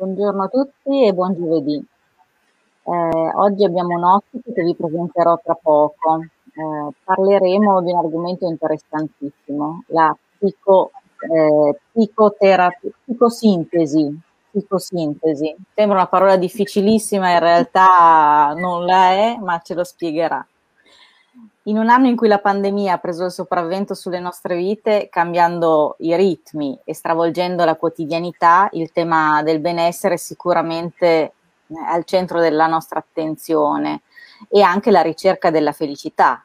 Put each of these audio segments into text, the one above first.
Buongiorno a tutti e buon giovedì. Eh, oggi abbiamo un ospite che vi presenterò tra poco. Eh, parleremo di un argomento interessantissimo, la psico, eh, psicosintesi. Psicosintesi. Sembra una parola difficilissima, in realtà non la è, ma ce lo spiegherà. In un anno in cui la pandemia ha preso il sopravvento sulle nostre vite, cambiando i ritmi e stravolgendo la quotidianità, il tema del benessere è sicuramente eh, al centro della nostra attenzione e anche la ricerca della felicità,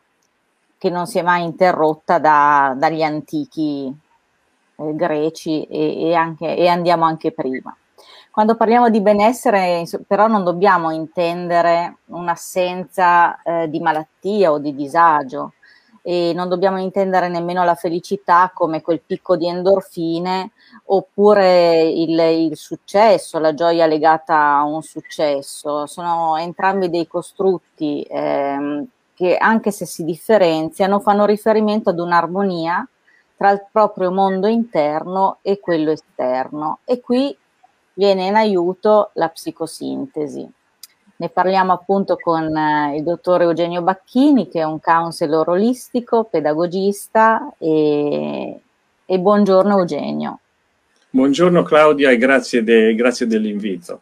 che non si è mai interrotta da, dagli antichi eh, greci e, e, anche, e andiamo anche prima. Quando parliamo di benessere, però, non dobbiamo intendere un'assenza eh, di malattia o di disagio e non dobbiamo intendere nemmeno la felicità come quel picco di endorfine oppure il, il successo, la gioia legata a un successo. Sono entrambi dei costrutti ehm, che, anche se si differenziano, fanno riferimento ad un'armonia tra il proprio mondo interno e quello esterno. E qui viene in aiuto la psicosintesi. Ne parliamo appunto con eh, il dottor Eugenio Bacchini, che è un counselor olistico, pedagogista e, e buongiorno Eugenio. Buongiorno Claudia e grazie, de, grazie dell'invito.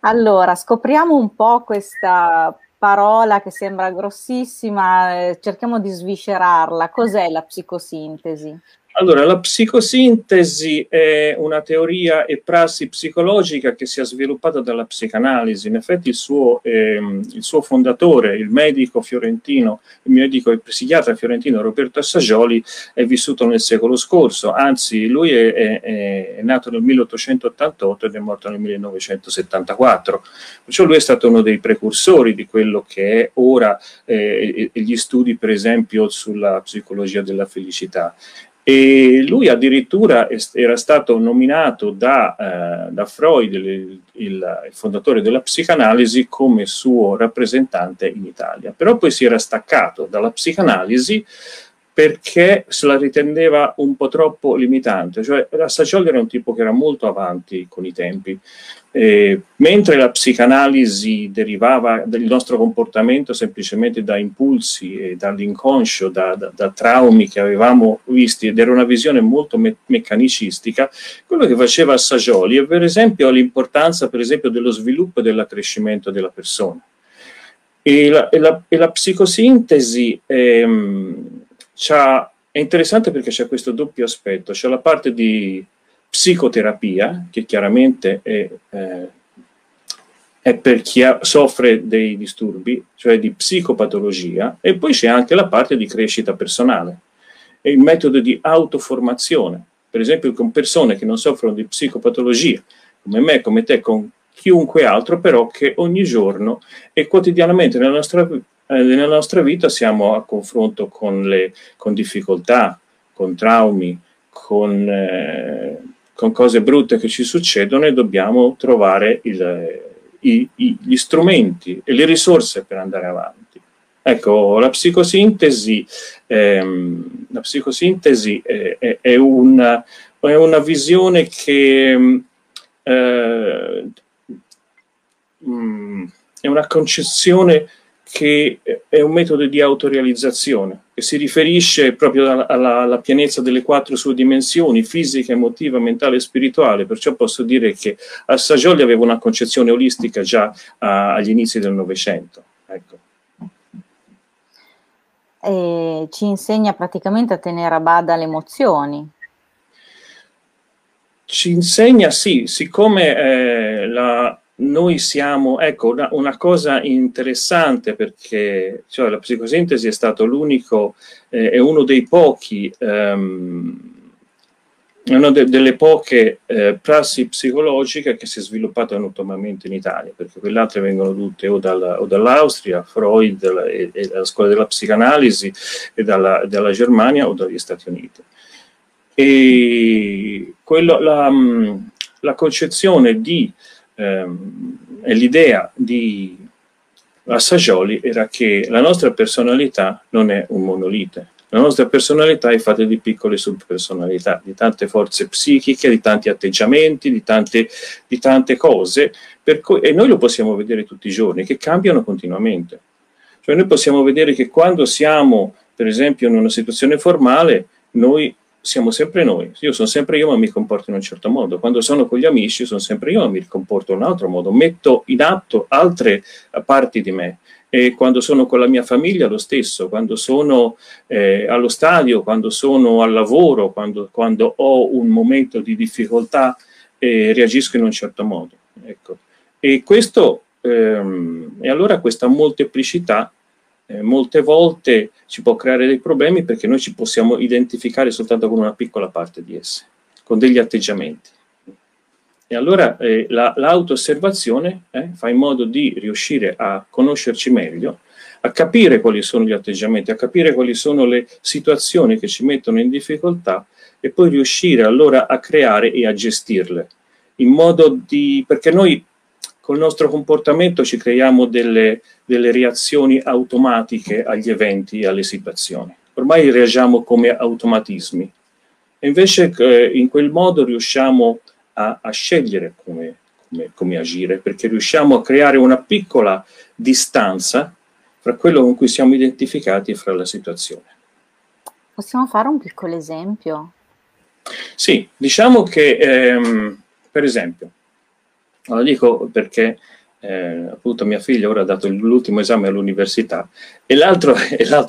Allora, scopriamo un po' questa parola che sembra grossissima, eh, cerchiamo di sviscerarla. Cos'è la psicosintesi? Allora, la psicosintesi è una teoria e prassi psicologica che si è sviluppata dalla psicanalisi. In effetti il suo, ehm, il suo fondatore, il medico fiorentino, il medico e psichiatra fiorentino Roberto Assagioli, è vissuto nel secolo scorso, anzi lui è, è, è nato nel 1888 ed è morto nel 1974. Perciò lui è stato uno dei precursori di quello che è ora eh, gli studi, per esempio, sulla psicologia della felicità e lui addirittura era stato nominato da, eh, da Freud, il, il, il, fondatore della psicanalisi, come suo rappresentante in Italia. Però poi si era staccato dalla psicanalisi perché se la riteneva un po' troppo limitante, cioè Sacioli era un tipo che era molto avanti con i tempi, eh, mentre la psicanalisi derivava dal nostro comportamento semplicemente da impulsi e dall'inconscio, da, da, da, traumi che avevamo visti ed era una visione molto me- meccanicistica, quello che faceva Sagioli è per esempio l'importanza per esempio dello sviluppo e dell'accrescimento della persona. E la, e la, e la psicosintesi ehm, è interessante perché c'è questo doppio aspetto, c'è la parte di psicoterapia, che chiaramente è, eh, è per chi ha, soffre dei disturbi, cioè di psicopatologia, e poi c'è anche la parte di crescita personale, è il metodo di autoformazione, per esempio con persone che non soffrono di psicopatologia, come me, come te, con chiunque altro, però che ogni giorno e quotidianamente nella nostra eh, nella nostra vita siamo a confronto con, le, con difficoltà, con traumi, con, eh, con, cose brutte che ci succedono e dobbiamo trovare il, i, i, gli strumenti e le risorse per andare avanti. Ecco, la psicosintesi, ehm, la psicosintesi è, è, è, una, è, una, visione che eh, mm, è una concezione che è un metodo di autorealizzazione che si riferisce proprio alla, alla, pienezza delle quattro sue dimensioni, fisica, emotiva, mentale e spirituale, perciò posso dire che Assagioli aveva una concezione olistica già a, agli inizi del Novecento. Ecco. E ci insegna praticamente a tenere a bada le emozioni. Ci insegna, sì, siccome eh, la, noi siamo, ecco, una, una, cosa interessante perché cioè, la psicosintesi è stato l'unico, eh, è uno dei pochi, um, una de, delle poche eh, prassi psicologiche che si è sviluppata autonomamente in Italia, perché quelle altre vengono tutte o, dalla, o dall'Austria, Freud e, e, dalla scuola della psicanalisi, e dalla, dalla Germania o dagli Stati Uniti. E quello, la, la concezione di ehm, l'idea di Assagioli era che la nostra personalità non è un monolite, La nostra personalità è fatta di piccole subpersonalità, di tante forze psichiche, di tanti atteggiamenti, di tante, di tante cose, cui, e noi lo possiamo vedere tutti i giorni, che cambiano continuamente. Cioè noi possiamo vedere che quando siamo, per esempio, in una situazione formale, noi siamo sempre noi. Io sono sempre io, ma mi comporto in un certo modo. Quando sono con gli amici, sono sempre io, ma mi comporto in un altro modo. Metto in atto altre parti di me. E quando sono con la mia famiglia lo stesso, quando sono eh, allo stadio, quando sono al lavoro, quando, quando ho un momento di difficoltà, eh, reagisco in un certo modo. Ecco. E questo, ehm, e allora questa molteplicità eh, molte volte ci può creare dei problemi perché noi ci possiamo identificare soltanto con una piccola parte di esse, con degli atteggiamenti. E allora eh, la, l'auto-osservazione eh, fa in modo di riuscire a conoscerci meglio, a capire quali sono gli atteggiamenti, a capire quali sono le situazioni che ci mettono in difficoltà e poi riuscire allora a creare e a gestirle. In modo di, perché noi col nostro comportamento ci creiamo delle, delle reazioni automatiche agli eventi e alle situazioni. Ormai reagiamo come automatismi. E invece eh, in quel modo riusciamo a a, scegliere come, come, come agire, perché riusciamo a creare una piccola distanza fra quello con cui siamo identificati e fra la situazione. Possiamo fare un piccolo esempio? Sì, diciamo che, ehm, per esempio, lo dico perché eh, appunto mia figlia ora ha dato l'ultimo esame all'università e l'altro,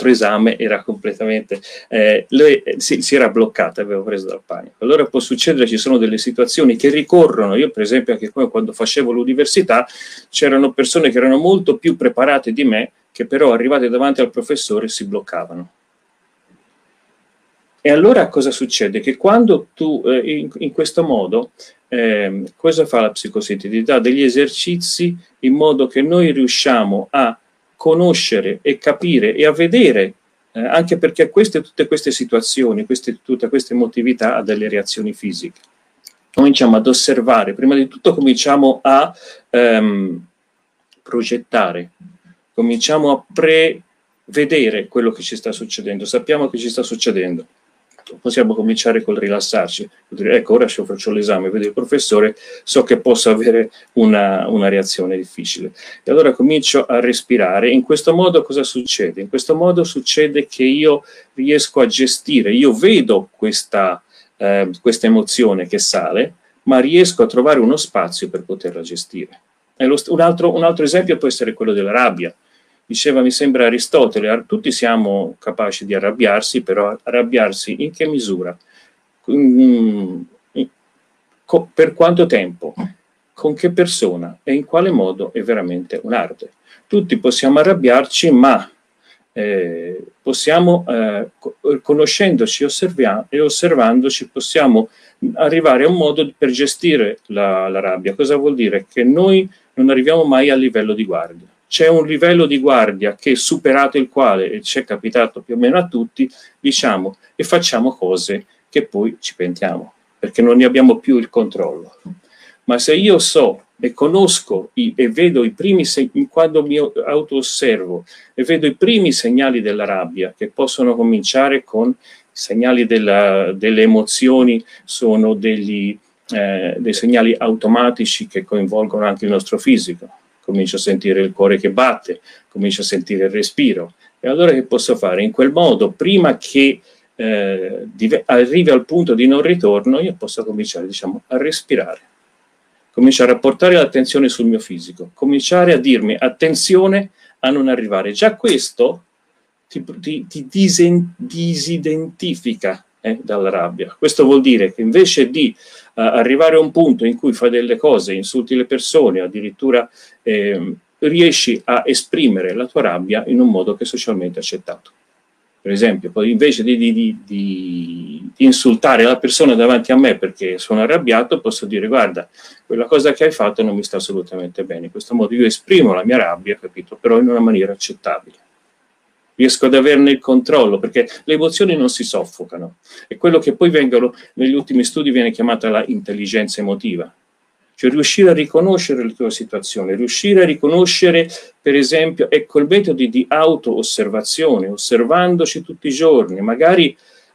esame era completamente, eh, lei si, si, era bloccata, aveva preso dal panico. Allora può succedere, ci sono delle situazioni che ricorrono, io per esempio anche quando facevo l'università c'erano persone che erano molto più preparate di me che però arrivate davanti al professore si bloccavano. E allora cosa succede? Che quando tu eh, in, in questo modo eh, cosa fa la dà degli esercizi in modo che noi riusciamo a conoscere e capire e a vedere, eh, anche perché queste, tutte queste situazioni, queste, tutte queste emotività hanno delle reazioni fisiche. Cominciamo ad osservare, prima di tutto cominciamo a ehm, progettare, cominciamo a prevedere quello che ci sta succedendo, sappiamo che ci sta succedendo possiamo cominciare col rilassarci, ecco ora se faccio l'esame, vedo il professore, so che posso avere una, una, reazione difficile. E allora comincio a respirare. In questo modo cosa succede? In questo modo succede che io riesco a gestire, io vedo questa, eh, questa emozione che sale, ma riesco a trovare uno spazio per poterla gestire. Un, altro, un altro esempio può essere quello della rabbia diceva mi sembra Aristotele, tutti siamo capaci di arrabbiarsi, però arrabbiarsi in che misura? Per quanto tempo? Con che persona? E in quale modo è veramente un'arte? Tutti possiamo arrabbiarci, ma eh, possiamo, eh, conoscendoci e osservandoci, possiamo arrivare a un modo per gestire la, la rabbia. Cosa vuol dire? Che noi non arriviamo mai al livello di guardia c'è un livello di guardia che superato il quale, e ci è capitato più o meno a tutti, diciamo e facciamo cose che poi ci pentiamo, perché non ne abbiamo più il controllo. Ma se io so e conosco i, e vedo i primi segnali, quando mi auto-osservo e vedo i primi segnali della rabbia, che possono cominciare con i segnali della, delle emozioni, sono degli, eh, dei segnali automatici che coinvolgono anche il nostro fisico comincio a sentire il cuore che batte, comincio a sentire il respiro. E allora che posso fare? In quel modo, prima che eh, arrivi al punto di non ritorno, io posso cominciare diciamo, a respirare, cominciare a portare l'attenzione sul mio fisico, cominciare a dirmi attenzione a non arrivare. Già questo ti, ti, ti disen, disidentifica eh, dalla rabbia. Questo vuol dire che invece di arrivare a un punto in cui fai delle cose, insulti le persone, addirittura eh, riesci a esprimere la tua rabbia in un modo che è socialmente accettato. Per esempio, poi invece di, di, di, di, insultare la persona davanti a me perché sono arrabbiato, posso dire guarda, quella cosa che hai fatto non mi sta assolutamente bene. In questo modo io esprimo la mia rabbia, capito? Però in una maniera accettabile riesco ad averne il controllo, perché le emozioni non si soffocano. È quello che poi vengono, negli ultimi studi viene chiamata la intelligenza emotiva. cioè riuscire a riconoscere la tua situazione, riuscire a riconoscere, per esempio, ecco il metodo di auto-osservazione, osservandoci tutti i giorni, magari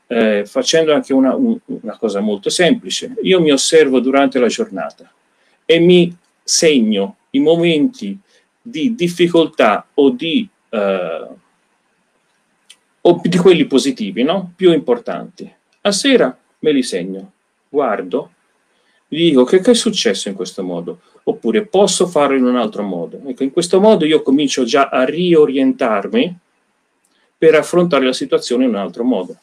eh, facendo anche una, un, una cosa molto semplice. Io mi osservo durante la giornata e mi segno i momenti di difficoltà o di, eh, o di quelli positivi, no? più importanti. A sera me li segno, guardo, gli dico che, che è successo in questo modo, oppure posso farlo in un altro modo. Ecco, in questo modo io comincio già a riorientarmi per affrontare la situazione in un altro modo.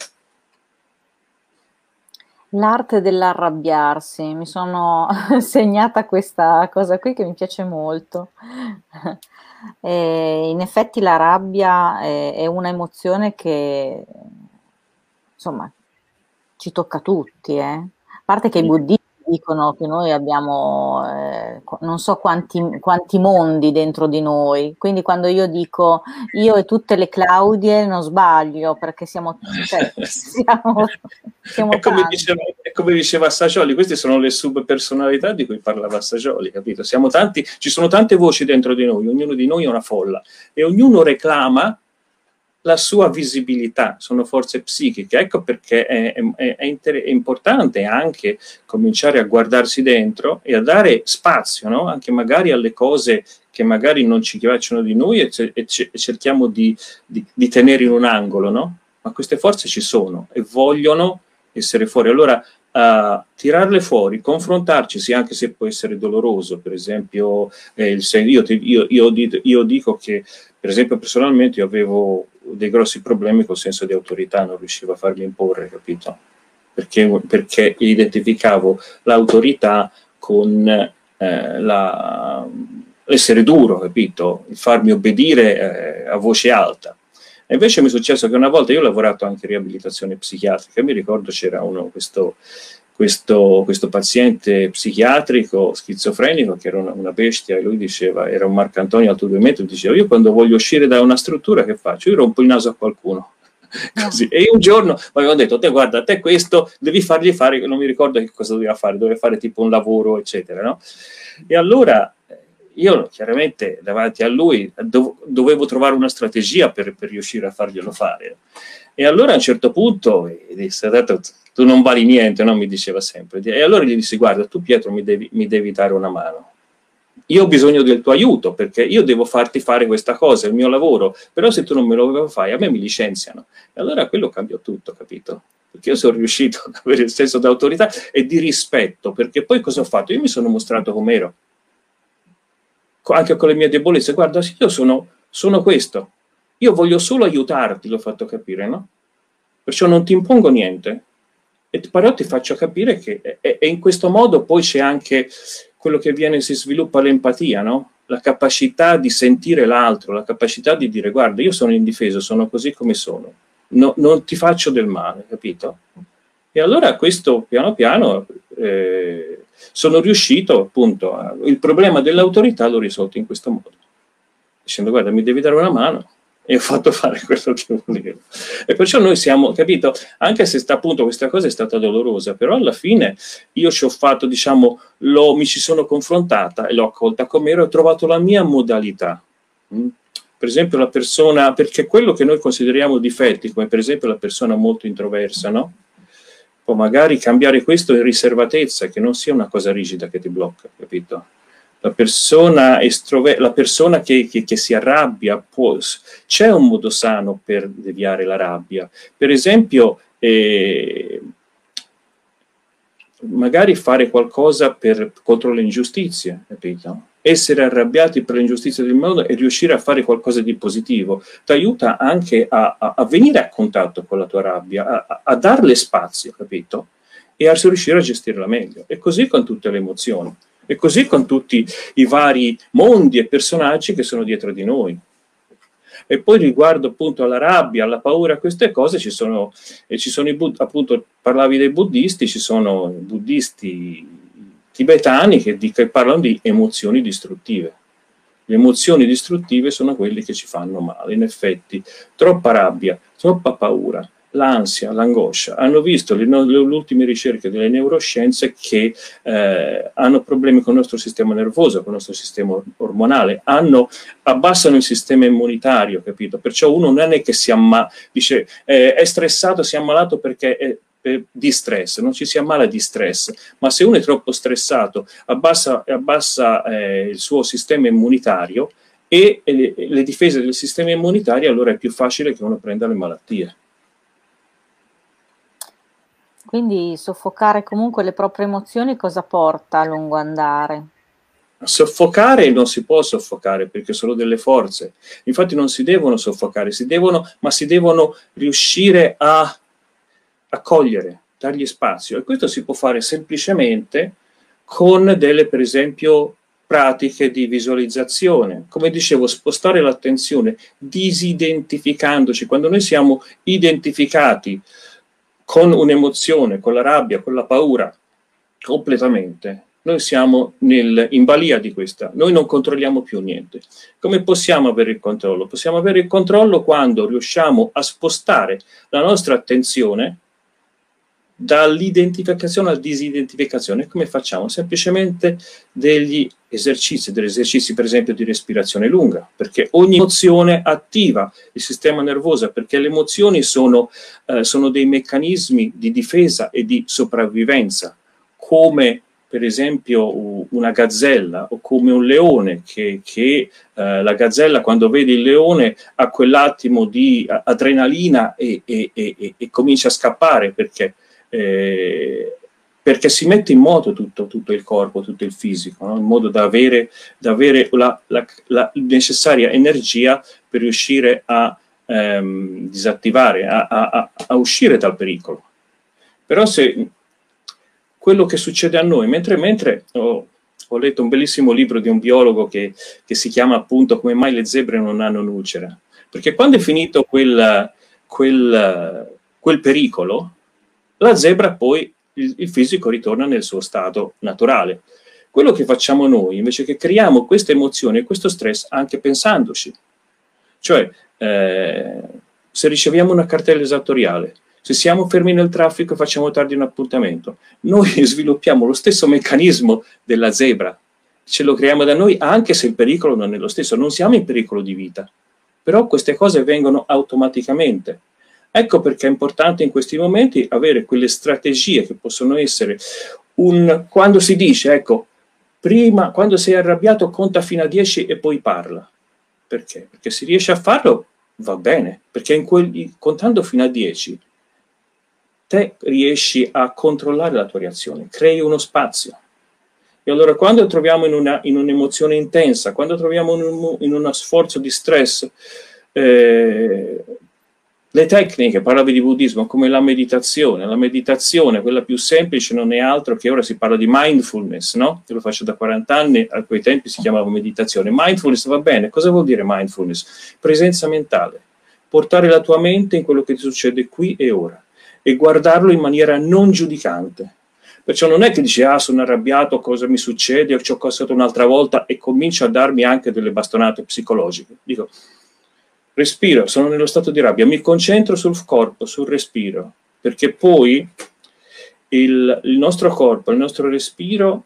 L'arte dell'arrabbiarsi, mi sono segnata questa cosa qui che mi piace molto. E in effetti la rabbia è, è una emozione che insomma ci tocca a tutti, eh? a parte che i buddisti dicono che noi abbiamo eh, non so quanti, quanti, mondi dentro di noi, quindi quando io dico io e tutte le Claudie non sbaglio perché siamo, cioè, siamo, siamo è, come diceva, è, come diceva, Sagioli, queste sono le subpersonalità di cui parlava Sagioli, capito? Siamo tanti, ci sono tante voci dentro di noi, ognuno di noi è una folla e ognuno reclama la sua visibilità, sono forze psichiche. Ecco perché è, è, è, inter- è, importante anche cominciare a guardarsi dentro e a dare spazio, no? anche magari alle cose che magari non ci piacciono di noi e, c- e cerchiamo di, di, di, tenere in un angolo, no? ma queste forze ci sono e vogliono essere fuori. Allora, uh, tirarle fuori, confrontarci, sì, anche se può essere doloroso, per esempio, eh, il, io, io, io, io dico che, per esempio, personalmente io avevo dei grossi problemi col senso di autorità, non riuscivo a farmi imporre, capito? Perché, perché identificavo l'autorità con eh, la, l'essere duro, capito? Il farmi obbedire eh, a voce alta. E invece mi è successo che una volta io ho lavorato anche in riabilitazione psichiatrica, mi ricordo c'era uno, questo, questo, questo, paziente psichiatrico schizofrenico che era una, una, bestia e lui diceva, era un Marcantonio alto due metri, diceva io quando voglio uscire da una struttura che faccio? Io rompo il naso a qualcuno. Così. E un giorno mi avevano detto, te guarda, te questo devi fargli fare, non mi ricordo che cosa doveva fare, doveva fare tipo un lavoro, eccetera. No? E allora io chiaramente davanti a lui dov- dovevo trovare una strategia per, per, riuscire a farglielo fare. E allora a un certo punto disse, tu non vali niente, no? mi diceva sempre. E allora gli dissi, guarda, tu Pietro mi devi, mi devi dare una mano. Io ho bisogno del tuo aiuto perché io devo farti fare questa cosa, il mio lavoro, però se tu non me lo fai, a me mi licenziano. E allora quello cambiò tutto, capito? Perché io sono riuscito ad avere il senso di autorità e di rispetto, perché poi cosa ho fatto? Io mi sono mostrato com'ero, anche con le mie debolezze. Guarda, io sono, sono questo, io voglio solo aiutarti, l'ho fatto capire, no? Perciò non ti impongo niente, e però ti faccio capire che e in questo modo poi c'è anche quello che viene, si sviluppa l'empatia, no? la capacità di sentire l'altro, la capacità di dire guarda io sono indifeso, sono così come sono, no, non ti faccio del male, capito? E allora questo piano piano eh, sono riuscito appunto, a, il problema dell'autorità l'ho risolto in questo modo, dicendo guarda mi devi dare una mano, e ho fatto fare quello che volevo. E perciò noi siamo, capito, anche se sta appunto questa cosa è stata dolorosa, però alla fine io ci ho fatto, diciamo, lo, mi ci sono confrontata e l'ho accolta come ero ho trovato la mia modalità. Mm? Per esempio la persona, perché quello che noi consideriamo difetti, come per esempio la persona molto introversa, no? Può magari cambiare questo in riservatezza, che non sia una cosa rigida che ti blocca, capito? La persona, estrover- la persona che, che, che, si arrabbia, può, c'è un modo sano per deviare la rabbia. Per esempio, eh, magari fare qualcosa per, contro le ingiustizie, capito? Essere arrabbiati per le ingiustizie del mondo e riuscire a fare qualcosa di positivo ti aiuta anche a, a, a, venire a contatto con la tua rabbia, a, a darle spazio, capito? E a riuscire a gestirla meglio. E così con tutte le emozioni. E così con tutti i vari mondi e personaggi che sono dietro di noi. E poi riguardo appunto alla rabbia, alla paura, queste cose ci sono, ci sono i, appunto, parlavi dei buddisti, ci sono buddisti tibetani che, che parlano di emozioni distruttive. Le emozioni distruttive sono quelle che ci fanno male, in effetti. Troppa rabbia, troppa paura l'ansia, l'angoscia, hanno visto le, le, ultime ricerche delle neuroscienze che eh, hanno problemi con il nostro sistema nervoso, con il nostro sistema ormonale, hanno, abbassano il sistema immunitario, capito? Perciò uno non è che si ammala, dice eh, è stressato, si è ammalato perché è di stress, non ci si ammala di stress, ma se uno è troppo stressato abbassa, abbassa eh, il suo sistema immunitario e, e le difese del sistema immunitario, allora è più facile che uno prenda le malattie. Quindi soffocare comunque le proprie emozioni cosa porta a lungo andare? Soffocare non si può soffocare perché sono delle forze. Infatti non si devono soffocare, si devono, ma si devono riuscire a accogliere, dargli spazio. E questo si può fare semplicemente con delle, per esempio, pratiche di visualizzazione. Come dicevo, spostare l'attenzione disidentificandoci. Quando noi siamo identificati con un'emozione, con la rabbia, con la paura, completamente. Noi siamo nel, in balia di questa, noi non controlliamo più niente. Come possiamo avere il controllo? Possiamo avere il controllo quando riusciamo a spostare la nostra attenzione dall'identificazione alla disidentificazione. Come facciamo? Semplicemente degli esercizi, degli esercizi per esempio di respirazione lunga, perché ogni emozione attiva il sistema nervoso, perché le emozioni sono, eh, sono dei meccanismi di difesa e di sopravvivenza, come per esempio una gazzella o come un leone, che, che eh, la gazzella quando vede il leone ha quell'attimo di adrenalina e, e, e, e comincia a scappare perché eh, perché si mette in moto tutto, tutto, il corpo, tutto il fisico, no? in modo da avere, da avere la, la, la, necessaria energia per riuscire a ehm, disattivare, a, a, a, uscire dal pericolo. Però se quello che succede a noi, mentre, mentre oh, ho letto un bellissimo libro di un biologo che, che, si chiama appunto Come mai le zebre non hanno nucera, perché quando è finito quel, quel, quel pericolo, la zebra poi il, il fisico ritorna nel suo stato naturale. Quello che facciamo noi invece è che creiamo queste emozioni e questo stress anche pensandoci. Cioè, eh, se riceviamo una cartella esattoriale, se siamo fermi nel traffico e facciamo tardi un appuntamento, noi sviluppiamo lo stesso meccanismo della zebra, ce lo creiamo da noi anche se il pericolo non è lo stesso, non siamo in pericolo di vita, però queste cose vengono automaticamente. Ecco perché è importante in questi momenti avere quelle strategie che possono essere un, quando si dice, ecco, prima, quando sei arrabbiato, conta fino a 10 e poi parla. Perché? Perché se riesci a farlo va bene, perché in quel, contando fino a 10 te riesci a controllare la tua reazione, crei uno spazio. E allora quando troviamo in, una, in un'emozione intensa, quando troviamo in, un, in uno sforzo di stress, eh, le tecniche, parlavi di buddismo, come la meditazione. La meditazione, quella più semplice, non è altro che ora si parla di mindfulness, no? Io lo faccio da 40 anni, a quei tempi si chiamava meditazione. Mindfulness va bene, cosa vuol dire mindfulness? Presenza mentale. Portare la tua mente in quello che ti succede qui e ora e guardarlo in maniera non giudicante. Perciò non è che dici, ah, sono arrabbiato, cosa mi succede, ci ho costato un'altra volta e comincio a darmi anche delle bastonate psicologiche. Dico, respiro, sono nello stato di rabbia, mi concentro sul corpo, sul respiro, perché poi il, il nostro corpo, il nostro respiro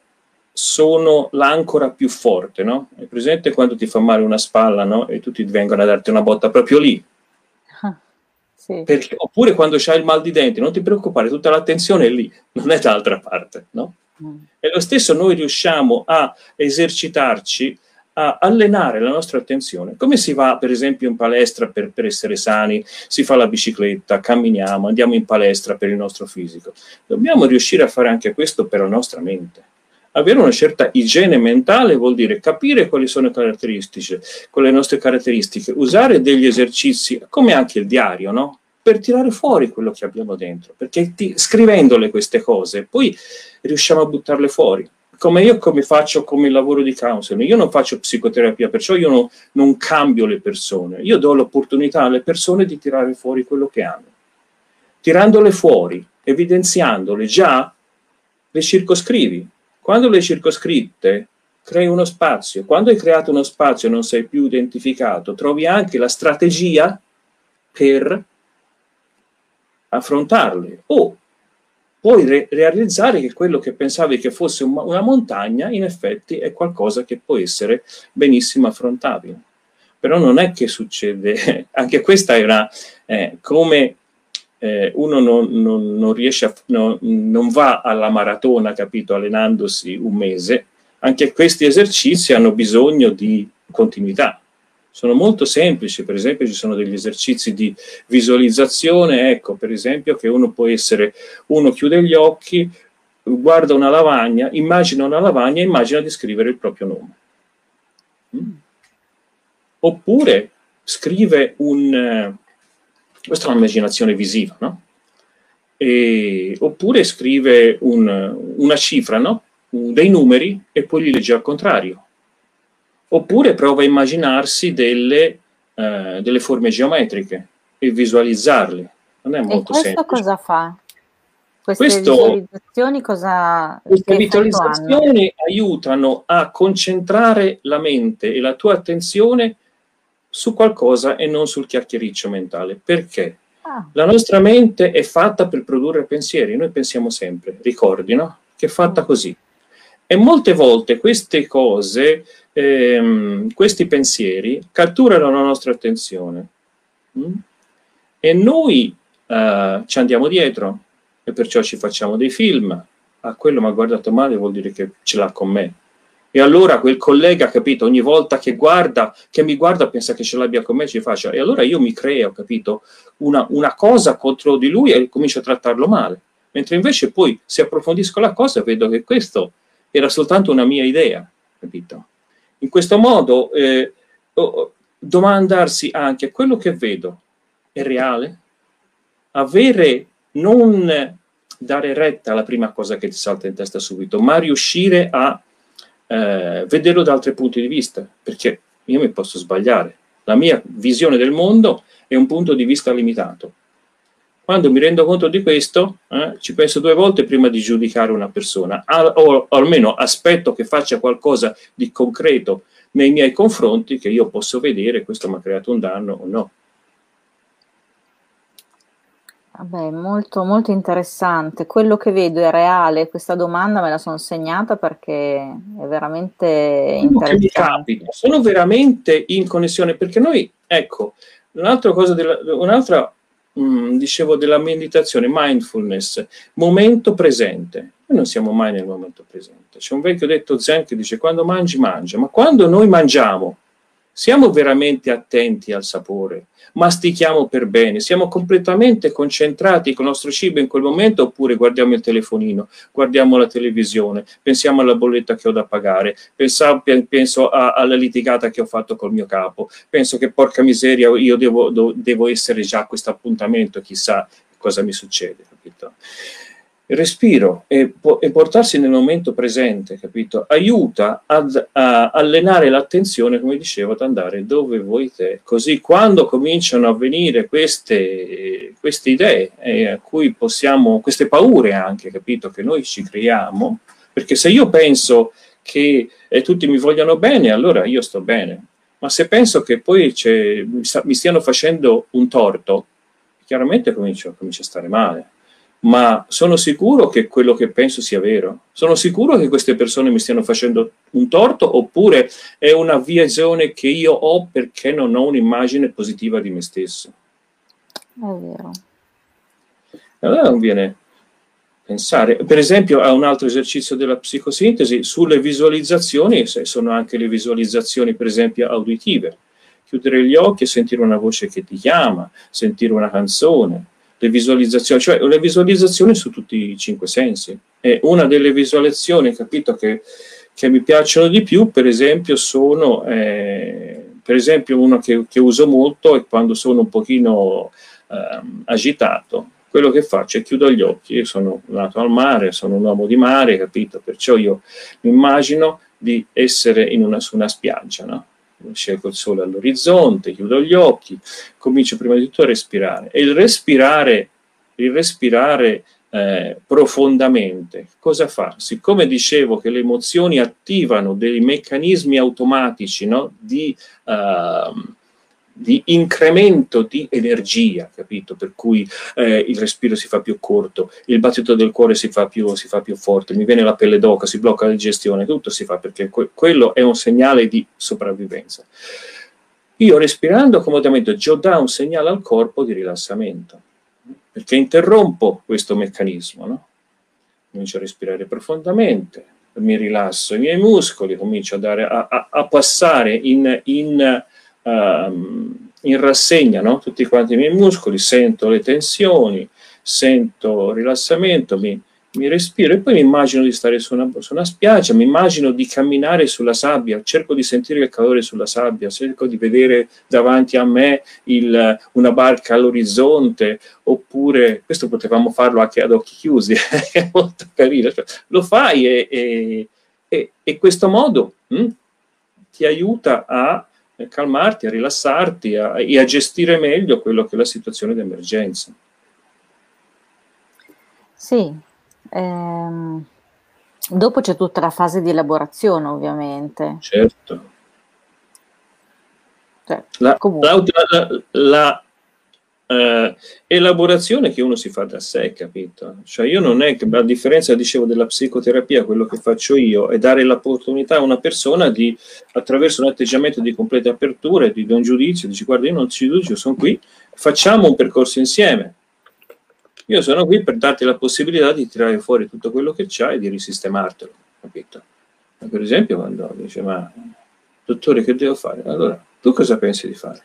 sono l'ancora più forte, no? È presente quando ti fa male una spalla, no? E tutti vengono a darti una botta proprio lì. Ah, sì. Perché, oppure quando c'hai il mal di denti, non ti preoccupare, tutta l'attenzione è lì, non è dall'altra parte, no? Mm. E lo stesso noi riusciamo a esercitarci a allenare la nostra attenzione. Come si va, per esempio, in palestra per, per, essere sani? Si fa la bicicletta, camminiamo, andiamo in palestra per il nostro fisico. Dobbiamo riuscire a fare anche questo per la nostra mente. Avere una certa igiene mentale vuol dire capire quali sono le caratteristiche, quelle nostre caratteristiche, usare degli esercizi, come anche il diario, no? per tirare fuori quello che abbiamo dentro, perché ti, scrivendole queste cose poi riusciamo a buttarle fuori come io come faccio come lavoro di counseling, io non faccio psicoterapia, perciò io no, non cambio le persone, io do l'opportunità alle persone di tirare fuori quello che hanno. Tirandole fuori, evidenziandole già, le circoscrivi. Quando le circoscritte, crei uno spazio. Quando hai creato uno spazio e non sei più identificato, trovi anche la strategia per affrontarle o puoi re- realizzare che quello che pensavi che fosse un, una montagna in effetti è qualcosa che può essere benissimo affrontabile. Però non è che succede, anche questa è una, eh, come eh, uno non, non, non riesce a, no, non va alla maratona, capito, allenandosi un mese, anche questi esercizi hanno bisogno di continuità sono molto semplici, per esempio ci sono degli esercizi di visualizzazione, ecco per esempio che uno può essere, uno chiude gli occhi, guarda una lavagna, immagina una lavagna e immagina di scrivere il proprio nome. Mm. Oppure scrive un... Eh, questa è un'immaginazione visiva, no? E, oppure scrive un, una cifra, no? dei numeri e poi li legge al contrario oppure prova a immaginarsi delle, eh, delle forme geometriche e visualizzarle. Non è molto e questo cosa fa? Queste questo, visualizzazioni cosa Queste visualizzazioni aiutano a concentrare la mente e la tua attenzione su qualcosa e non sul chiacchiericcio mentale. Perché? Ah. La nostra mente è fatta per produrre pensieri, noi pensiamo sempre, ricordi, no? Che è fatta mm. così. E molte volte queste cose ehm, questi pensieri catturano la nostra attenzione mm? e noi eh, ci andiamo dietro e perciò ci facciamo dei film. Ah, quello mi ha guardato male vuol dire che ce l'ha con me. E allora quel collega, capito, ogni volta che guarda, che mi guarda, pensa che ce l'abbia con me, ci faccia. E allora io mi creo, capito, una, una cosa contro di lui e comincio a trattarlo male. Mentre invece poi, se approfondisco la cosa, vedo che questo era soltanto una mia idea, capito? In questo modo eh, domandarsi anche quello che vedo è reale? Avere, non dare retta alla prima cosa che ti salta in testa subito, ma riuscire a eh, vederlo da altri punti di vista, perché io mi posso sbagliare. La mia visione del mondo è un punto di vista limitato. Quando mi rendo conto di questo, eh, ci penso due volte prima di giudicare una persona, o, o almeno aspetto che faccia qualcosa di concreto nei miei confronti che io posso vedere questo mi ha creato un danno o no. Vabbè, molto, molto interessante. Quello che vedo è reale. Questa domanda me la sono segnata perché è veramente interessante. Sono veramente in connessione perché noi, ecco, un'altra cosa, della, un'altra Mm, dicevo della meditazione, mindfulness, momento presente. Noi non siamo mai nel momento presente. C'è un vecchio detto zen che dice quando mangi, mangia, ma quando noi mangiamo, siamo veramente attenti al sapore, mastichiamo per bene, siamo completamente concentrati con il nostro cibo in quel momento oppure guardiamo il telefonino, guardiamo la televisione, pensiamo alla bolletta che ho da pagare, penso, penso a, alla litigata che ho fatto col mio capo, penso che porca miseria io devo, devo essere già a questo appuntamento, chissà cosa mi succede, capito? Respiro e, e, portarsi nel momento presente, capito? Aiuta ad, allenare l'attenzione, come dicevo, ad andare dove vuoi te. Così quando cominciano a venire queste, queste idee, eh, a cui possiamo, queste paure anche, capito, che noi ci creiamo, perché se io penso che eh, tutti mi vogliano bene, allora io sto bene. Ma se penso che poi mi stiano facendo un torto, chiaramente comincio, comincio a stare male ma sono sicuro che quello che penso sia vero? Sono sicuro che queste persone mi stiano facendo un torto oppure è una visione che io ho perché non ho un'immagine positiva di me stesso? È vero. Allora non viene pensare, per esempio, a un altro esercizio della psicosintesi sulle visualizzazioni, se sono anche le visualizzazioni, per esempio, auditive. Chiudere gli occhi e sentire una voce che ti chiama, sentire una canzone, le visualizzazioni, cioè le visualizzazioni su tutti i cinque sensi. E una delle visualizzazioni, capito, che, che mi piacciono di più, per esempio, sono, eh, per esempio, una che, che, uso molto è quando sono un pochino eh, agitato. Quello che faccio è chiudo gli occhi, io sono nato al mare, sono un uomo di mare, capito? Perciò io mi immagino di essere in una, su una spiaggia, no? Scelgo il sole all'orizzonte, chiudo gli occhi, comincio prima di tutto a respirare. E il respirare, il respirare eh, profondamente, cosa fa? Siccome dicevo che le emozioni attivano dei meccanismi automatici no? di, uh, di incremento di energia, capito? Per cui eh, il respiro si fa più corto, il battito del cuore si fa più, si fa più forte, mi viene la pelle d'oca, si blocca la digestione, tutto si fa perché que- quello è un segnale di sopravvivenza. Io respirando comodamente già dà un segnale al corpo di rilassamento, perché interrompo questo meccanismo, no? Comincio a respirare profondamente, mi rilasso i miei muscoli, comincio a, dare, a, a, a passare in, in uh, in rassegna no? tutti quanti i miei muscoli, sento le tensioni, sento rilassamento, mi, mi respiro e poi mi immagino di stare su una, su una, spiaggia, mi immagino di camminare sulla sabbia, cerco di sentire il calore sulla sabbia, cerco di vedere davanti a me il, una barca all'orizzonte, oppure questo potevamo farlo anche ad occhi chiusi, è molto carino, cioè, lo fai e, e, e, e questo modo hm, ti aiuta a calmarti, a rilassarti a, e a gestire meglio quello che è la situazione di emergenza. Sì, ehm, dopo c'è tutta la fase di elaborazione ovviamente. Certo. Cioè, la, la, la, la eh, elaborazione che uno si fa da sé, capito? Cioè io non è che, a differenza, dicevo, della psicoterapia, quello che faccio io è dare l'opportunità a una persona di, attraverso un atteggiamento di completa apertura di non giudizio, dici guarda io non ci giudico, sono qui, facciamo un percorso insieme. Io sono qui per darti la possibilità di tirare fuori tutto quello che c'hai e di risistemartelo, capito? Per esempio quando dice ma dottore che devo fare? Allora, tu cosa pensi di fare?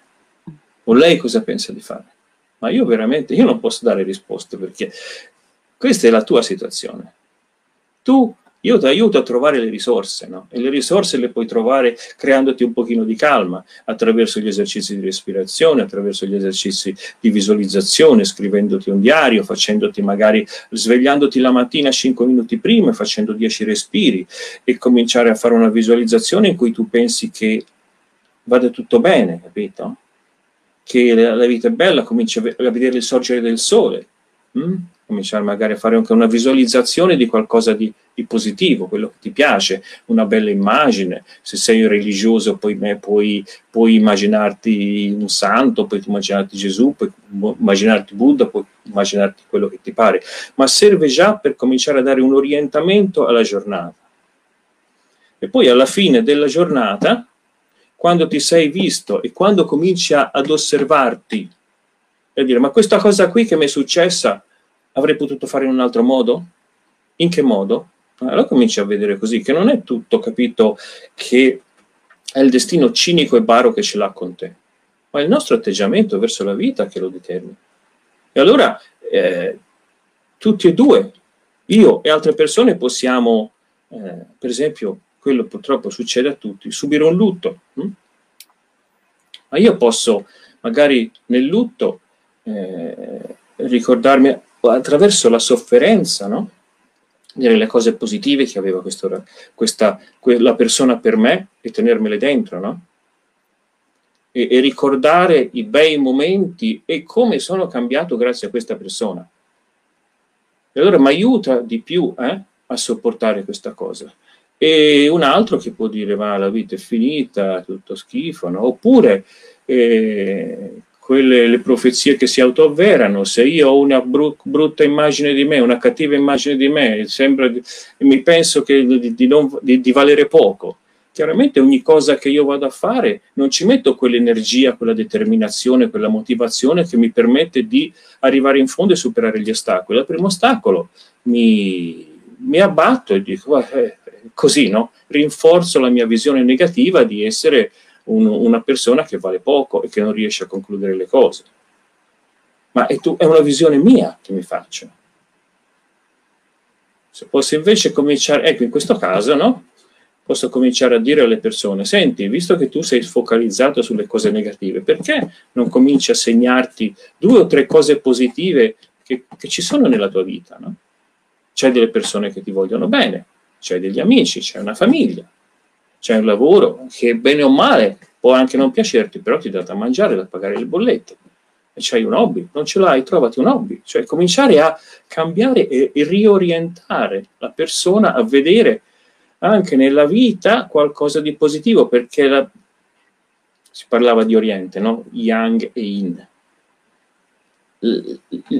O lei cosa pensa di fare? Ma io veramente, io non posso dare risposte perché questa è la tua situazione. Tu, io ti aiuto a trovare le risorse, no? E le risorse le puoi trovare creandoti un pochino di calma attraverso gli esercizi di respirazione, attraverso gli esercizi di visualizzazione, scrivendoti un diario, facendoti magari, svegliandoti la mattina 5 minuti prima, facendo 10 respiri e cominciare a fare una visualizzazione in cui tu pensi che vada tutto bene, capito? Che la vita è bella, cominci a vedere il sorgere del sole, hm? cominciare magari a fare anche una visualizzazione di qualcosa di, di, positivo, quello che ti piace, una bella immagine, se sei religioso poi puoi, puoi immaginarti un santo, puoi immaginarti Gesù, puoi immaginarti Buddha, puoi immaginarti quello che ti pare, ma serve già per cominciare a dare un orientamento alla giornata. E poi alla fine della giornata quando ti sei visto e quando cominci ad osservarti e dire ma questa cosa qui che mi è successa avrei potuto fare in un altro modo? In che modo? Allora cominci a vedere così, che non è tutto capito che è il destino cinico e baro che ce l'ha con te, ma è il nostro atteggiamento verso la vita che lo determina. E allora eh, tutti e due, io e altre persone, possiamo, eh, per esempio, quello purtroppo succede a tutti, subire un lutto. Hm? Ma io posso magari nel lutto eh, ricordarmi attraverso la sofferenza, no? dire le cose positive che aveva questa, questa, quella persona per me e tenermele dentro, no? E, e, ricordare i bei momenti e come sono cambiato grazie a questa persona. E allora mi aiuta di più eh, a sopportare questa cosa e un altro che può dire ma la vita è finita, tutto schifo, no? oppure eh, quelle le profezie che si autoavverano, se io ho una bru- brutta immagine di me, una cattiva immagine di me, sembra, mi penso di, di, non, di, di valere poco. Chiaramente ogni cosa che io vado a fare non ci metto quell'energia, quella determinazione, quella motivazione che mi permette di arrivare in fondo e superare gli ostacoli. Al primo ostacolo mi, mi abbatto e dico, eh, così, no? Rinforzo la mia visione negativa di essere un, una persona che vale poco e che non riesce a concludere le cose. Ma è, tu, è una visione mia che mi faccio. Se posso invece cominciare, ecco in questo caso, no? Posso cominciare a dire alle persone, senti, visto che tu sei focalizzato sulle cose negative, perché non cominci a segnarti due o tre cose positive che, che ci sono nella tua vita, no? C'è delle persone che ti vogliono bene, c'hai degli amici, c'è una famiglia, c'è un lavoro che bene o male può anche non piacerti, però ti dà da mangiare, da pagare le bollette. E c'hai un hobby, non ce l'hai, trovati un hobby. Cioè cominciare a cambiare e, e riorientare la persona a vedere anche nella vita qualcosa di positivo, perché la, si parlava di Oriente, no? Yang e Yin.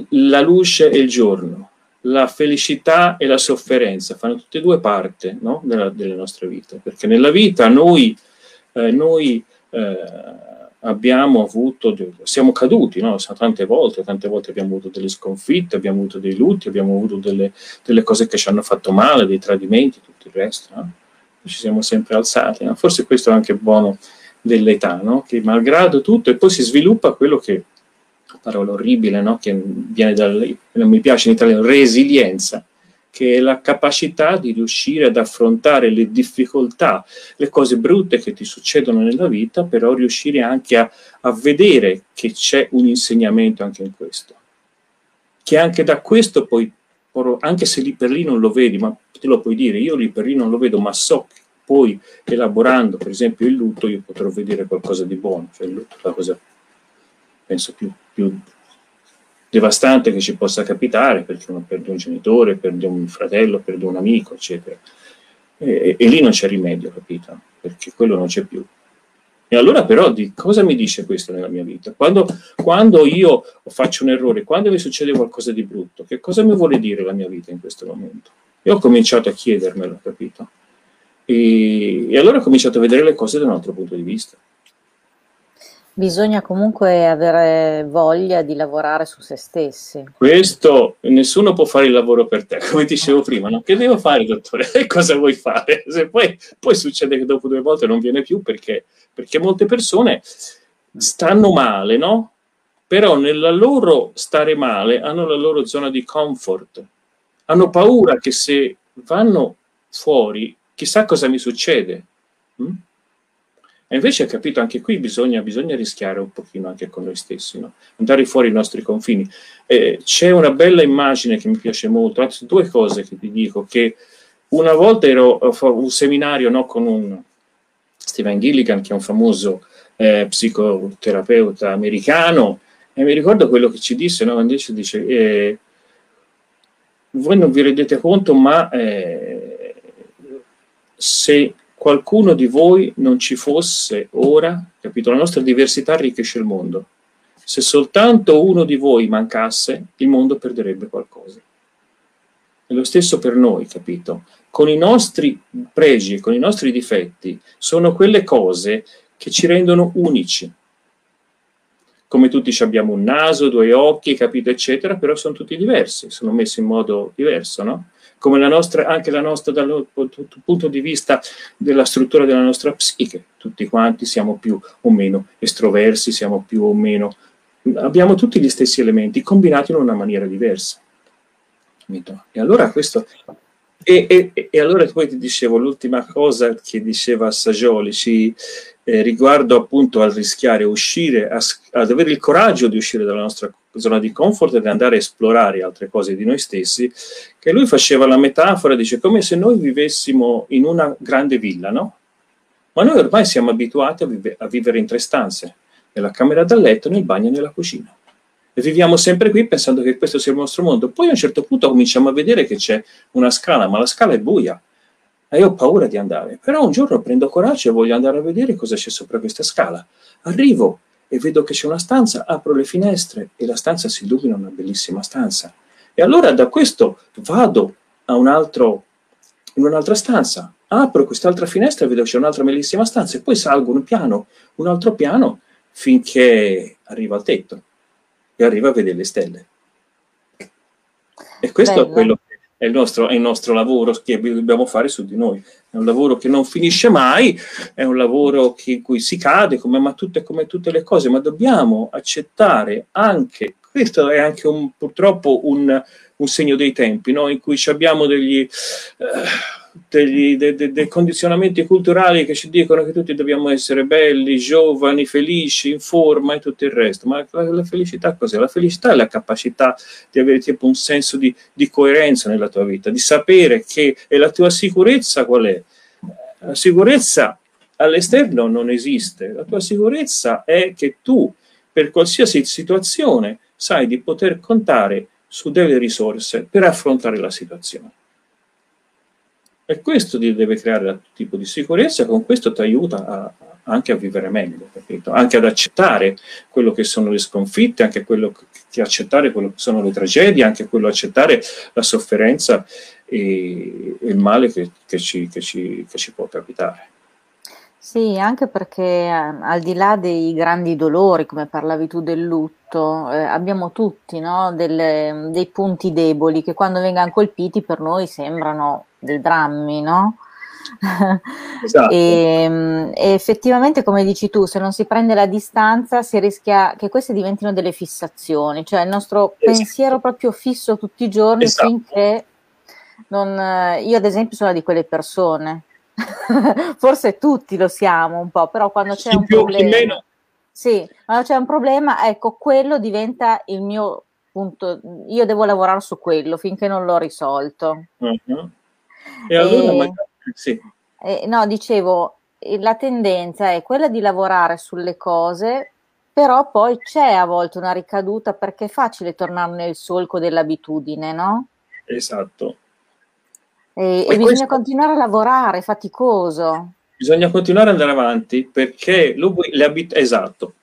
La luce e il giorno, la felicità e la sofferenza fanno tutte e due parte no? della, delle nostre vite, perché nella vita noi, eh, noi eh, abbiamo avuto, siamo caduti no? tante volte, tante volte abbiamo avuto delle sconfitte, abbiamo avuto dei lutti, abbiamo avuto delle, delle cose che ci hanno fatto male, dei tradimenti, tutto il resto. No? Ci siamo sempre alzati. Forse questo è anche buono dell'età, che malgrado tutto, e poi si sviluppa quello che parola orribile, no? che viene dal, non mi piace in italiano, resilienza, che è la capacità di riuscire ad affrontare le difficoltà, le cose brutte che ti succedono nella vita, però riuscire anche a, a vedere che c'è un insegnamento anche in questo. Che anche da questo poi, anche se lì per lì non lo vedi, ma te lo puoi dire, io lì per lì non lo vedo, ma so che poi elaborando per esempio il lutto io potrò vedere qualcosa di buono, cioè il lutto è la cosa penso più, più devastante che ci possa capitare perché uno perde un genitore, perde un fratello, perde un amico, eccetera. E, e, lì non c'è rimedio, capito? Perché quello non c'è più. E allora però di cosa mi dice questo nella mia vita? Quando, quando, io faccio un errore, quando mi succede qualcosa di brutto, che cosa mi vuole dire la mia vita in questo momento? Io ho cominciato a chiedermelo, capito? E, e allora ho cominciato a vedere le cose da un altro punto di vista. Bisogna comunque avere voglia di lavorare su se stessi. Questo nessuno può fare il lavoro per te, come dicevo prima, no? Che devo fare, dottore? Cosa vuoi fare? Se poi, poi, succede che dopo due volte non viene più perché, perché molte persone stanno male, no? Però nella loro stare male hanno la loro zona di comfort. Hanno paura che se vanno fuori, chissà cosa mi succede. Hm? E invece, capito, anche qui bisogna, bisogna, rischiare un pochino anche con noi stessi, no? andare fuori i nostri confini. Eh, c'è una bella immagine che mi piace molto, anzi due cose che ti dico, che una volta ero a un seminario no, con un Steven Gilligan, che è un famoso eh, psicoterapeuta americano, e mi ricordo quello che ci disse, no? invece dice, eh, voi non vi rendete conto, ma eh, se qualcuno di voi non ci fosse ora, capito? La nostra diversità arricchisce il mondo. Se soltanto uno di voi mancasse, il mondo perderebbe qualcosa. È lo stesso per noi, capito? Con i nostri pregi, con i nostri difetti, sono quelle cose che ci rendono unici. Come tutti abbiamo un naso, due occhi, capito, eccetera, però sono tutti diversi, sono messi in modo diverso, no? Come la nostra, anche la nostra dal punto di vista della struttura della nostra psiche. Tutti quanti siamo più o meno estroversi, siamo più o meno... Abbiamo tutti gli stessi elementi combinati in una maniera diversa. E allora questo... E, e, e allora poi ti dicevo l'ultima cosa che diceva Sagioli, ci, eh, riguardo appunto al rischiare uscire, a, ad avere il coraggio di uscire dalla nostra zona di comfort ed andare a esplorare altre cose di noi stessi, che lui faceva la metafora, dice, come se noi vivessimo in una grande villa, no? Ma noi ormai siamo abituati a, vive, a vivere in tre stanze, nella camera da letto, nel bagno e nella cucina. E viviamo sempre qui pensando che questo sia il nostro mondo. Poi a un certo punto cominciamo a vedere che c'è una scala, ma la scala è buia. E io ho paura di andare. Però un giorno prendo coraggio e voglio andare a vedere cosa c'è sopra questa scala. Arrivo, e vedo che c'è una stanza, apro le finestre e la stanza si illumina una bellissima stanza. E allora da questo vado a un altro, in un'altra stanza, apro quest'altra finestra e vedo che c'è un'altra bellissima stanza e poi salgo un piano, un altro piano, finché arrivo al tetto e arrivo a vedere le stelle. E questo Bello. è quello che è il, nostro, è il nostro lavoro che dobbiamo fare su di noi. È un lavoro che non finisce mai, è un lavoro che, in cui si cade, come, ma tutte, come tutte le cose, ma dobbiamo accettare anche, questo è anche un, purtroppo un, un segno dei tempi, no? in cui abbiamo degli... Eh, degli, de, de, dei condizionamenti culturali che ci dicono che tutti dobbiamo essere belli, giovani, felici, in forma e tutto il resto. Ma la, la felicità cos'è? La felicità è la capacità di avere tipo un senso di, di coerenza nella tua vita, di sapere che e la tua sicurezza qual è? La sicurezza all'esterno non esiste, la tua sicurezza è che tu per qualsiasi situazione sai di poter contare su delle risorse per affrontare la situazione. E questo ti deve creare un tipo di sicurezza, con questo ti aiuta a, anche a vivere meglio, capito? Anche ad accettare quello che sono le sconfitte, anche quello che accettare quello che sono le tragedie, anche quello accettare la sofferenza e, il male che, che, ci, che, ci, che ci può capitare. Sì, anche perché eh, al di là dei grandi dolori, come parlavi tu del lutto, eh, abbiamo tutti no, delle, dei punti deboli che quando vengono colpiti per noi sembrano dei drammi, no? Esatto. e, ehm, e, effettivamente, come dici tu, se non si prende la distanza si rischia che queste diventino delle fissazioni, cioè il nostro esatto. pensiero proprio fisso tutti i giorni esatto. finché non... Io ad esempio sono di quelle persone forse tutti lo siamo un po', però quando c'è un problema... Sì, quando c'è un problema, ecco, quello diventa il mio punto, io devo lavorare su quello finché non l'ho risolto. Uh-huh. E allora, e, magari, sì. E, no, dicevo, la tendenza è quella di lavorare sulle cose, però poi c'è a volte una ricaduta perché è facile tornare nel solco dell'abitudine, no? Esatto. E, e bisogna continuare a lavorare, è faticoso. Bisogna continuare ad andare avanti perché le abit- esatto,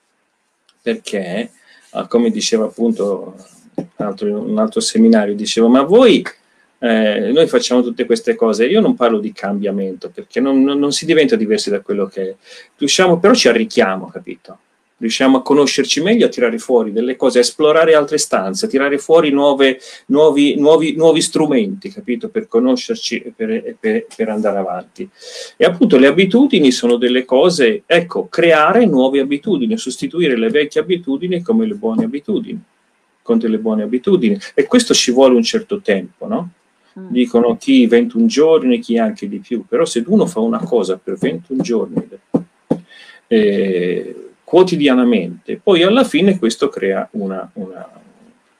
perché ah, come diceva appunto un altro, un altro seminario, dicevo, ma voi eh, noi facciamo tutte queste cose, io non parlo di cambiamento perché non, non, non si diventa diversi da quello che è, riusciamo, però ci arricchiamo, capito? riusciamo a conoscerci meglio, a tirare fuori delle cose, a esplorare altre stanze, a tirare fuori nuove, nuovi, nuovi, nuovi, strumenti, capito, per conoscerci e per, per, per, andare avanti. E appunto le abitudini sono delle cose, ecco, creare nuove abitudini, sostituire le vecchie abitudini come le buone abitudini, con delle buone abitudini. E questo ci vuole un certo tempo, no? Mm. Dicono chi 21 giorni, chi anche di più, però se uno fa una cosa per 21 giorni, eh, quotidianamente, poi alla fine questo crea una, una,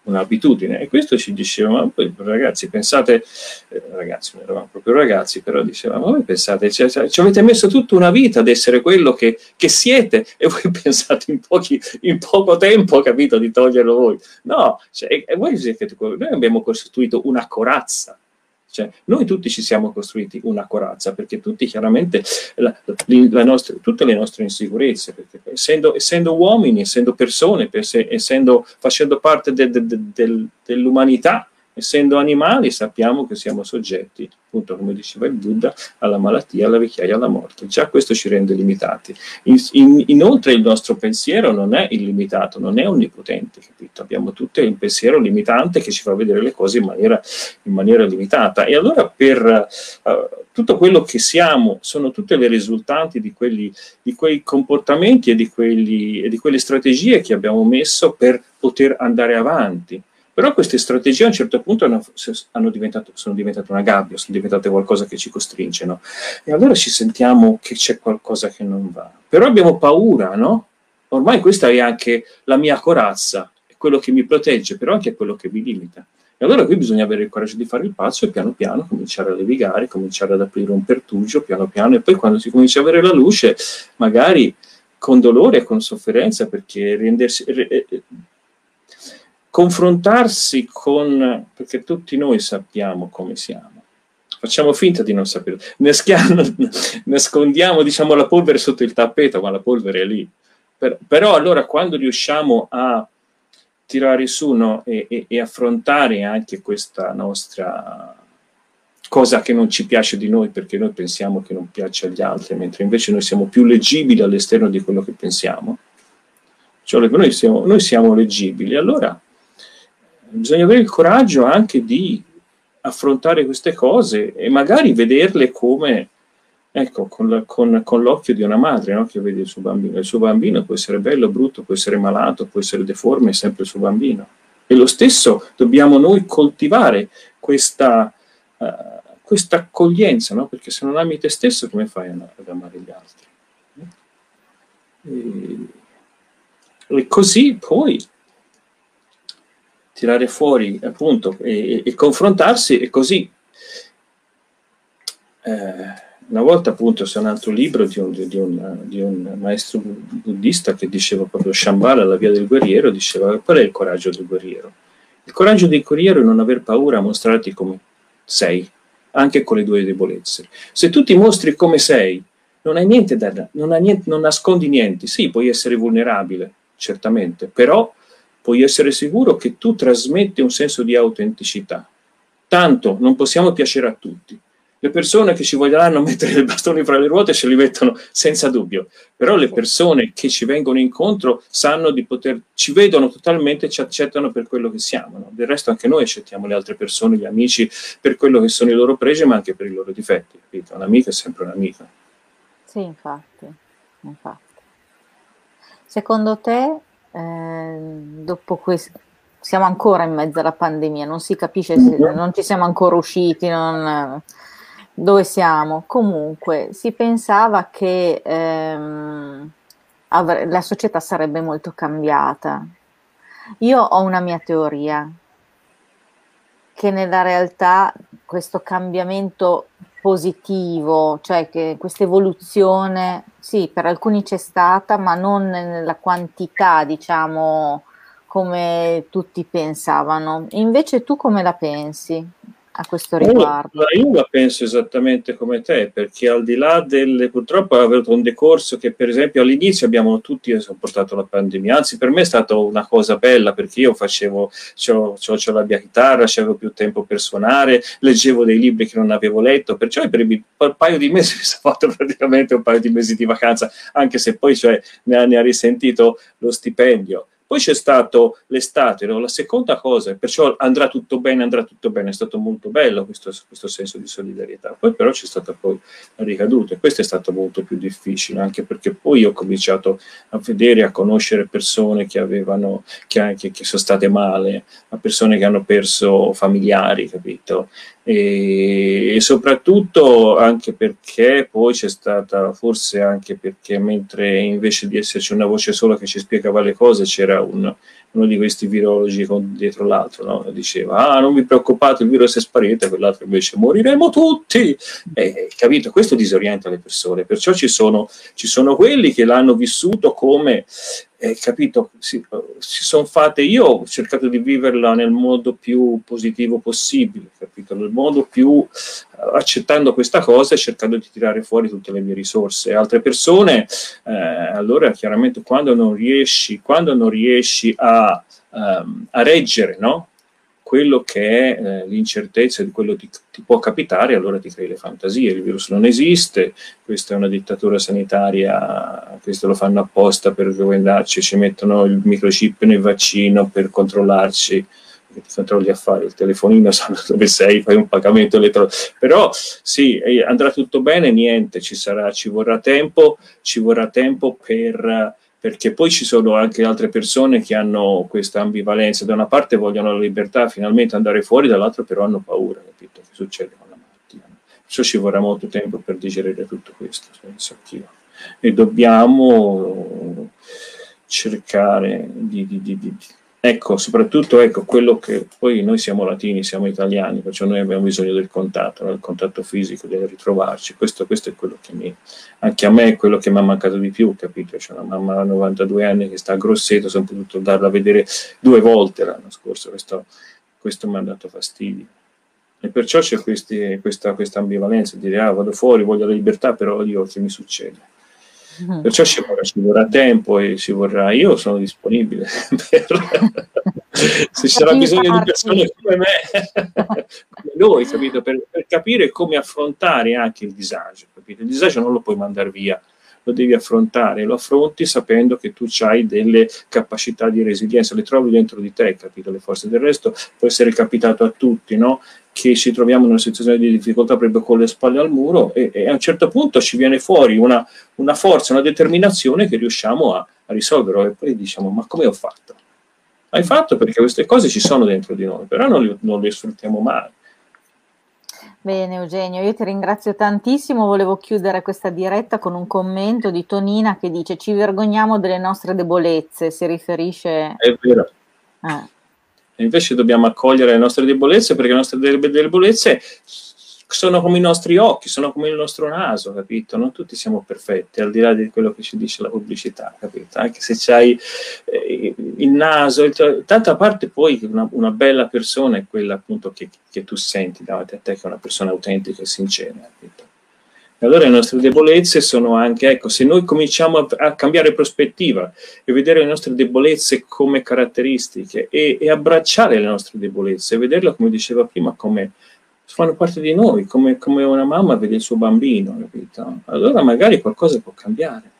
un'abitudine e questo ci diceva, ragazzi pensate, eh, ragazzi non eravamo proprio ragazzi, però dicevamo, voi pensate, cioè, cioè, ci avete messo tutta una vita ad essere quello che, che siete e voi pensate in, pochi, in, poco tempo, capito, di toglierlo voi. No, cioè, voi, noi abbiamo costruito una corazza cioè, noi tutti ci siamo costruiti una corazza perché tutti chiaramente la, la nostra, tutte le nostre insicurezze, essendo, essendo uomini, essendo persone, essendo, facendo parte de, de, de, dell'umanità, essendo animali sappiamo che siamo soggetti, appunto come diceva il Buddha, alla malattia, alla vecchiaia, alla morte. Già questo ci rende limitati. In, in, inoltre il nostro pensiero non è illimitato, non è onnipotente, capito? Abbiamo tutti un pensiero limitante che ci fa vedere le cose in maniera, in maniera limitata. E allora per uh, tutto quello che siamo sono tutte le risultanti di, quelli, di quei comportamenti e di, quelli, e di quelle strategie che abbiamo messo per poter andare avanti. Però queste strategie a un certo punto hanno, hanno sono diventate una gabbia, sono diventate qualcosa che ci costringe, no? E allora ci sentiamo che c'è qualcosa che non va. Però abbiamo paura, no? Ormai questa è anche la mia corazza, è quello che mi protegge, però anche quello che mi limita. E allora qui bisogna avere il coraggio di fare il passo e piano piano cominciare a levigare, cominciare ad aprire un pertugio, piano piano, e poi quando si comincia a avere la luce, magari con dolore e con sofferenza, perché rendersi, confrontarsi con, perché tutti noi sappiamo come siamo, facciamo finta di non sapere, nascondiamo diciamo, la polvere sotto il tappeto, ma la polvere è lì. Per, però allora quando riusciamo a tirare su no, e, e, e affrontare anche questa nostra cosa che non ci piace di noi perché noi pensiamo che non piace agli altri, mentre invece noi siamo più leggibili all'esterno di quello che pensiamo. Cioè noi siamo, noi siamo leggibili, allora bisogna avere il coraggio anche di affrontare queste cose e magari vederle come, ecco, con, con, con l'occhio di una madre no? che vede il suo bambino. Il suo bambino può essere bello, brutto, può essere malato, può essere deforme, è sempre il suo bambino. E lo stesso dobbiamo noi coltivare questa, uh, questa accoglienza, no? perché se non ami te stesso come fai ad amare gli altri? E, e così poi tirare fuori appunto e, e confrontarsi e così. Eh, una volta appunto c'è un altro libro di un, di, un, di un, maestro buddista che diceva proprio Shambhala, la via del guerriero, diceva qual è il coraggio del guerriero? Il coraggio del guerriero è non aver paura a mostrarti come sei, anche con le tue debolezze. Se tu ti mostri come sei, non hai niente da, non, niente, non nascondi niente. Sì, puoi essere vulnerabile, certamente, però puoi essere sicuro che tu trasmetti un senso di autenticità. Tanto non possiamo piacere a tutti. Le persone che ci vogliono mettere i bastoni fra le ruote ce li mettono senza dubbio, però le persone che ci vengono incontro sanno di poter, ci vedono totalmente, ci accettano per quello che siamo. No? Del resto anche noi accettiamo le altre persone, gli amici, per quello che sono i loro pregi, ma anche per i loro difetti. Capito? Un'amica è sempre un'amica. Sì, infatti. infatti. Secondo te, eh, dopo questo, siamo ancora in mezzo alla pandemia, non si capisce se non ci siamo ancora usciti, non, dove siamo. Comunque si pensava che ehm, avre- la società sarebbe molto cambiata. Io ho una mia teoria, che nella realtà questo cambiamento positivo, cioè che questa evoluzione, sì, per alcuni c'è stata, ma non nella quantità, diciamo, come tutti pensavano. Invece tu come la pensi? A questo riguardo? Io la penso esattamente come te, perché al di là delle, purtroppo ha avuto un decorso che per esempio all'inizio abbiamo tutti sopportato la pandemia, anzi per me è stata una cosa bella perché io facevo, c'ho, c'ho, c'ho la mia chitarra, c'avevo più tempo per suonare, leggevo dei libri che non avevo letto, perciò per un paio di mesi mi sono fatto praticamente un paio di mesi di vacanza, anche se poi cioè, ne, ha, ne ha risentito lo stipendio poi c'è stato l'estate, no? la seconda cosa, perciò andrà tutto bene, andrà tutto bene, è stato molto bello questo, questo senso di solidarietà. Poi però c'è stata poi la ricaduta e questo è stato molto più difficile, anche perché poi ho cominciato a vedere, a conoscere persone che avevano, che, che, che sono state male, persone che hanno perso familiari, capito? E, e, soprattutto anche perché poi c'è stata, forse anche perché mentre invece di esserci una voce sola che ci spiegava le cose c'era un, uno di questi virologi con, dietro l'altro, no? diceva ah non vi preoccupate il virus è sparito quell'altro invece moriremo tutti, e, capito? Questo disorienta le persone, perciò ci sono, ci sono quelli che l'hanno vissuto come eh, capito, si, si sono fatte, io ho cercato di viverla nel modo più positivo possibile, capito, nel modo più accettando questa cosa e cercando di tirare fuori tutte le mie risorse. Altre persone, eh, allora chiaramente quando non riesci, quando non riesci a, um, a reggere, no? Quello che è eh, l'incertezza di quello che ti, ti, può capitare, allora ti crei le fantasie. Il virus non esiste, questa è una dittatura sanitaria, questo lo fanno apposta per governaci, ci mettono il microchip nel vaccino per controllarci, ti controlli a fare il telefonino, sanno dove sei, fai un pagamento elettronico. Però sì, andrà tutto bene, niente, ci, sarà, ci vorrà tempo, ci vorrà tempo per perché poi ci sono anche altre persone che hanno questa ambivalenza, da una parte vogliono la libertà, finalmente andare fuori, dall'altra però hanno paura, capito? Che succede con la malattia. Perciò ci vorrà molto tempo per digerire tutto questo, penso anch'io. E dobbiamo cercare di, di, di, di Ecco, soprattutto ecco, quello che poi noi siamo latini, siamo italiani, perciò noi abbiamo bisogno del contatto, del contatto fisico, del ritrovarci. Questo, questo, è quello che mi, anche a me è quello che mi ha mancato di più, capito? C'è una mamma a 92 anni che sta a Grosseto, sono potuto darla a vedere due volte l'anno scorso, questo, questo mi ha dato fastidio. E perciò c'è questi, questa, questa ambivalenza, di dire ah, vado fuori, voglio la libertà, però odio che mi succede. Mm-hmm. Perciò ci vorrà, ci vorrà, tempo e ci vorrà, io sono disponibile per, se ci sarà bisogno di persone come me, come noi, capito? Per, per, capire come affrontare anche il disagio, capito? Il disagio non lo puoi mandare via, lo devi affrontare, lo affronti sapendo che tu hai delle capacità di resilienza, le trovi dentro di te, capito? Le forze del resto può essere capitato a tutti, no? Che ci troviamo in una situazione di difficoltà proprio con le spalle al muro e, e a un certo punto ci viene fuori una, una forza, una determinazione che riusciamo a, a risolvere e poi diciamo ma come ho fatto? Hai fatto perché queste cose ci sono dentro di noi, però non, li, non le sfruttiamo mai. Bene Eugenio, io ti ringrazio tantissimo, volevo chiudere questa diretta con un commento di Tonina che dice ci vergogniamo delle nostre debolezze, si riferisce... È vero. Eh. Invece dobbiamo accogliere le nostre debolezze perché le nostre debolezze sono come i nostri occhi, sono come il nostro naso, capito? Non tutti siamo perfetti, al di là di quello che ci dice la pubblicità, capito? Anche se c'hai eh, il naso, il, tanta parte poi una, una, bella persona è quella appunto che, che, tu senti davanti a te, che è una persona autentica e sincera, capito? E allora le nostre debolezze sono anche, ecco, se noi cominciamo a, a cambiare prospettiva e vedere le nostre debolezze come caratteristiche e, e abbracciare le nostre debolezze, e vederle, come diceva prima, come fanno parte di noi, come, come una mamma vede il suo bambino, capito? Allora magari qualcosa può cambiare.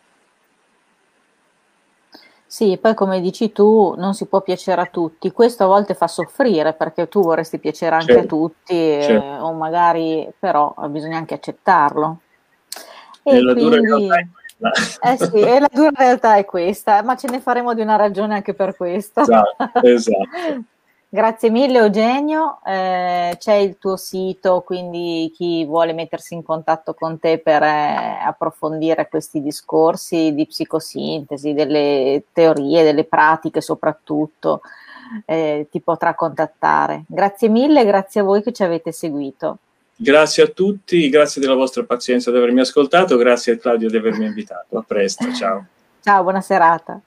Sì, poi come dici tu, non si può piacere a tutti. Questo a volte fa soffrire perché tu vorresti piacere anche certo, a tutti, certo. eh, o magari però bisogna anche accettarlo. E, la quindi, dura eh sì, e la dura realtà è questa, ma ce ne faremo di una ragione anche per questo. Esatto, esatto. Grazie mille Eugenio, eh, c'è il tuo sito, quindi chi vuole mettersi in contatto con te per eh, approfondire questi discorsi di psicosintesi, delle teorie, delle pratiche soprattutto, eh, ti potrà contattare. Grazie mille, grazie a voi che ci avete seguito. Grazie a tutti, grazie della vostra pazienza di avermi ascoltato, grazie a Claudio di avermi invitato. A presto, ciao. Ciao, buona serata.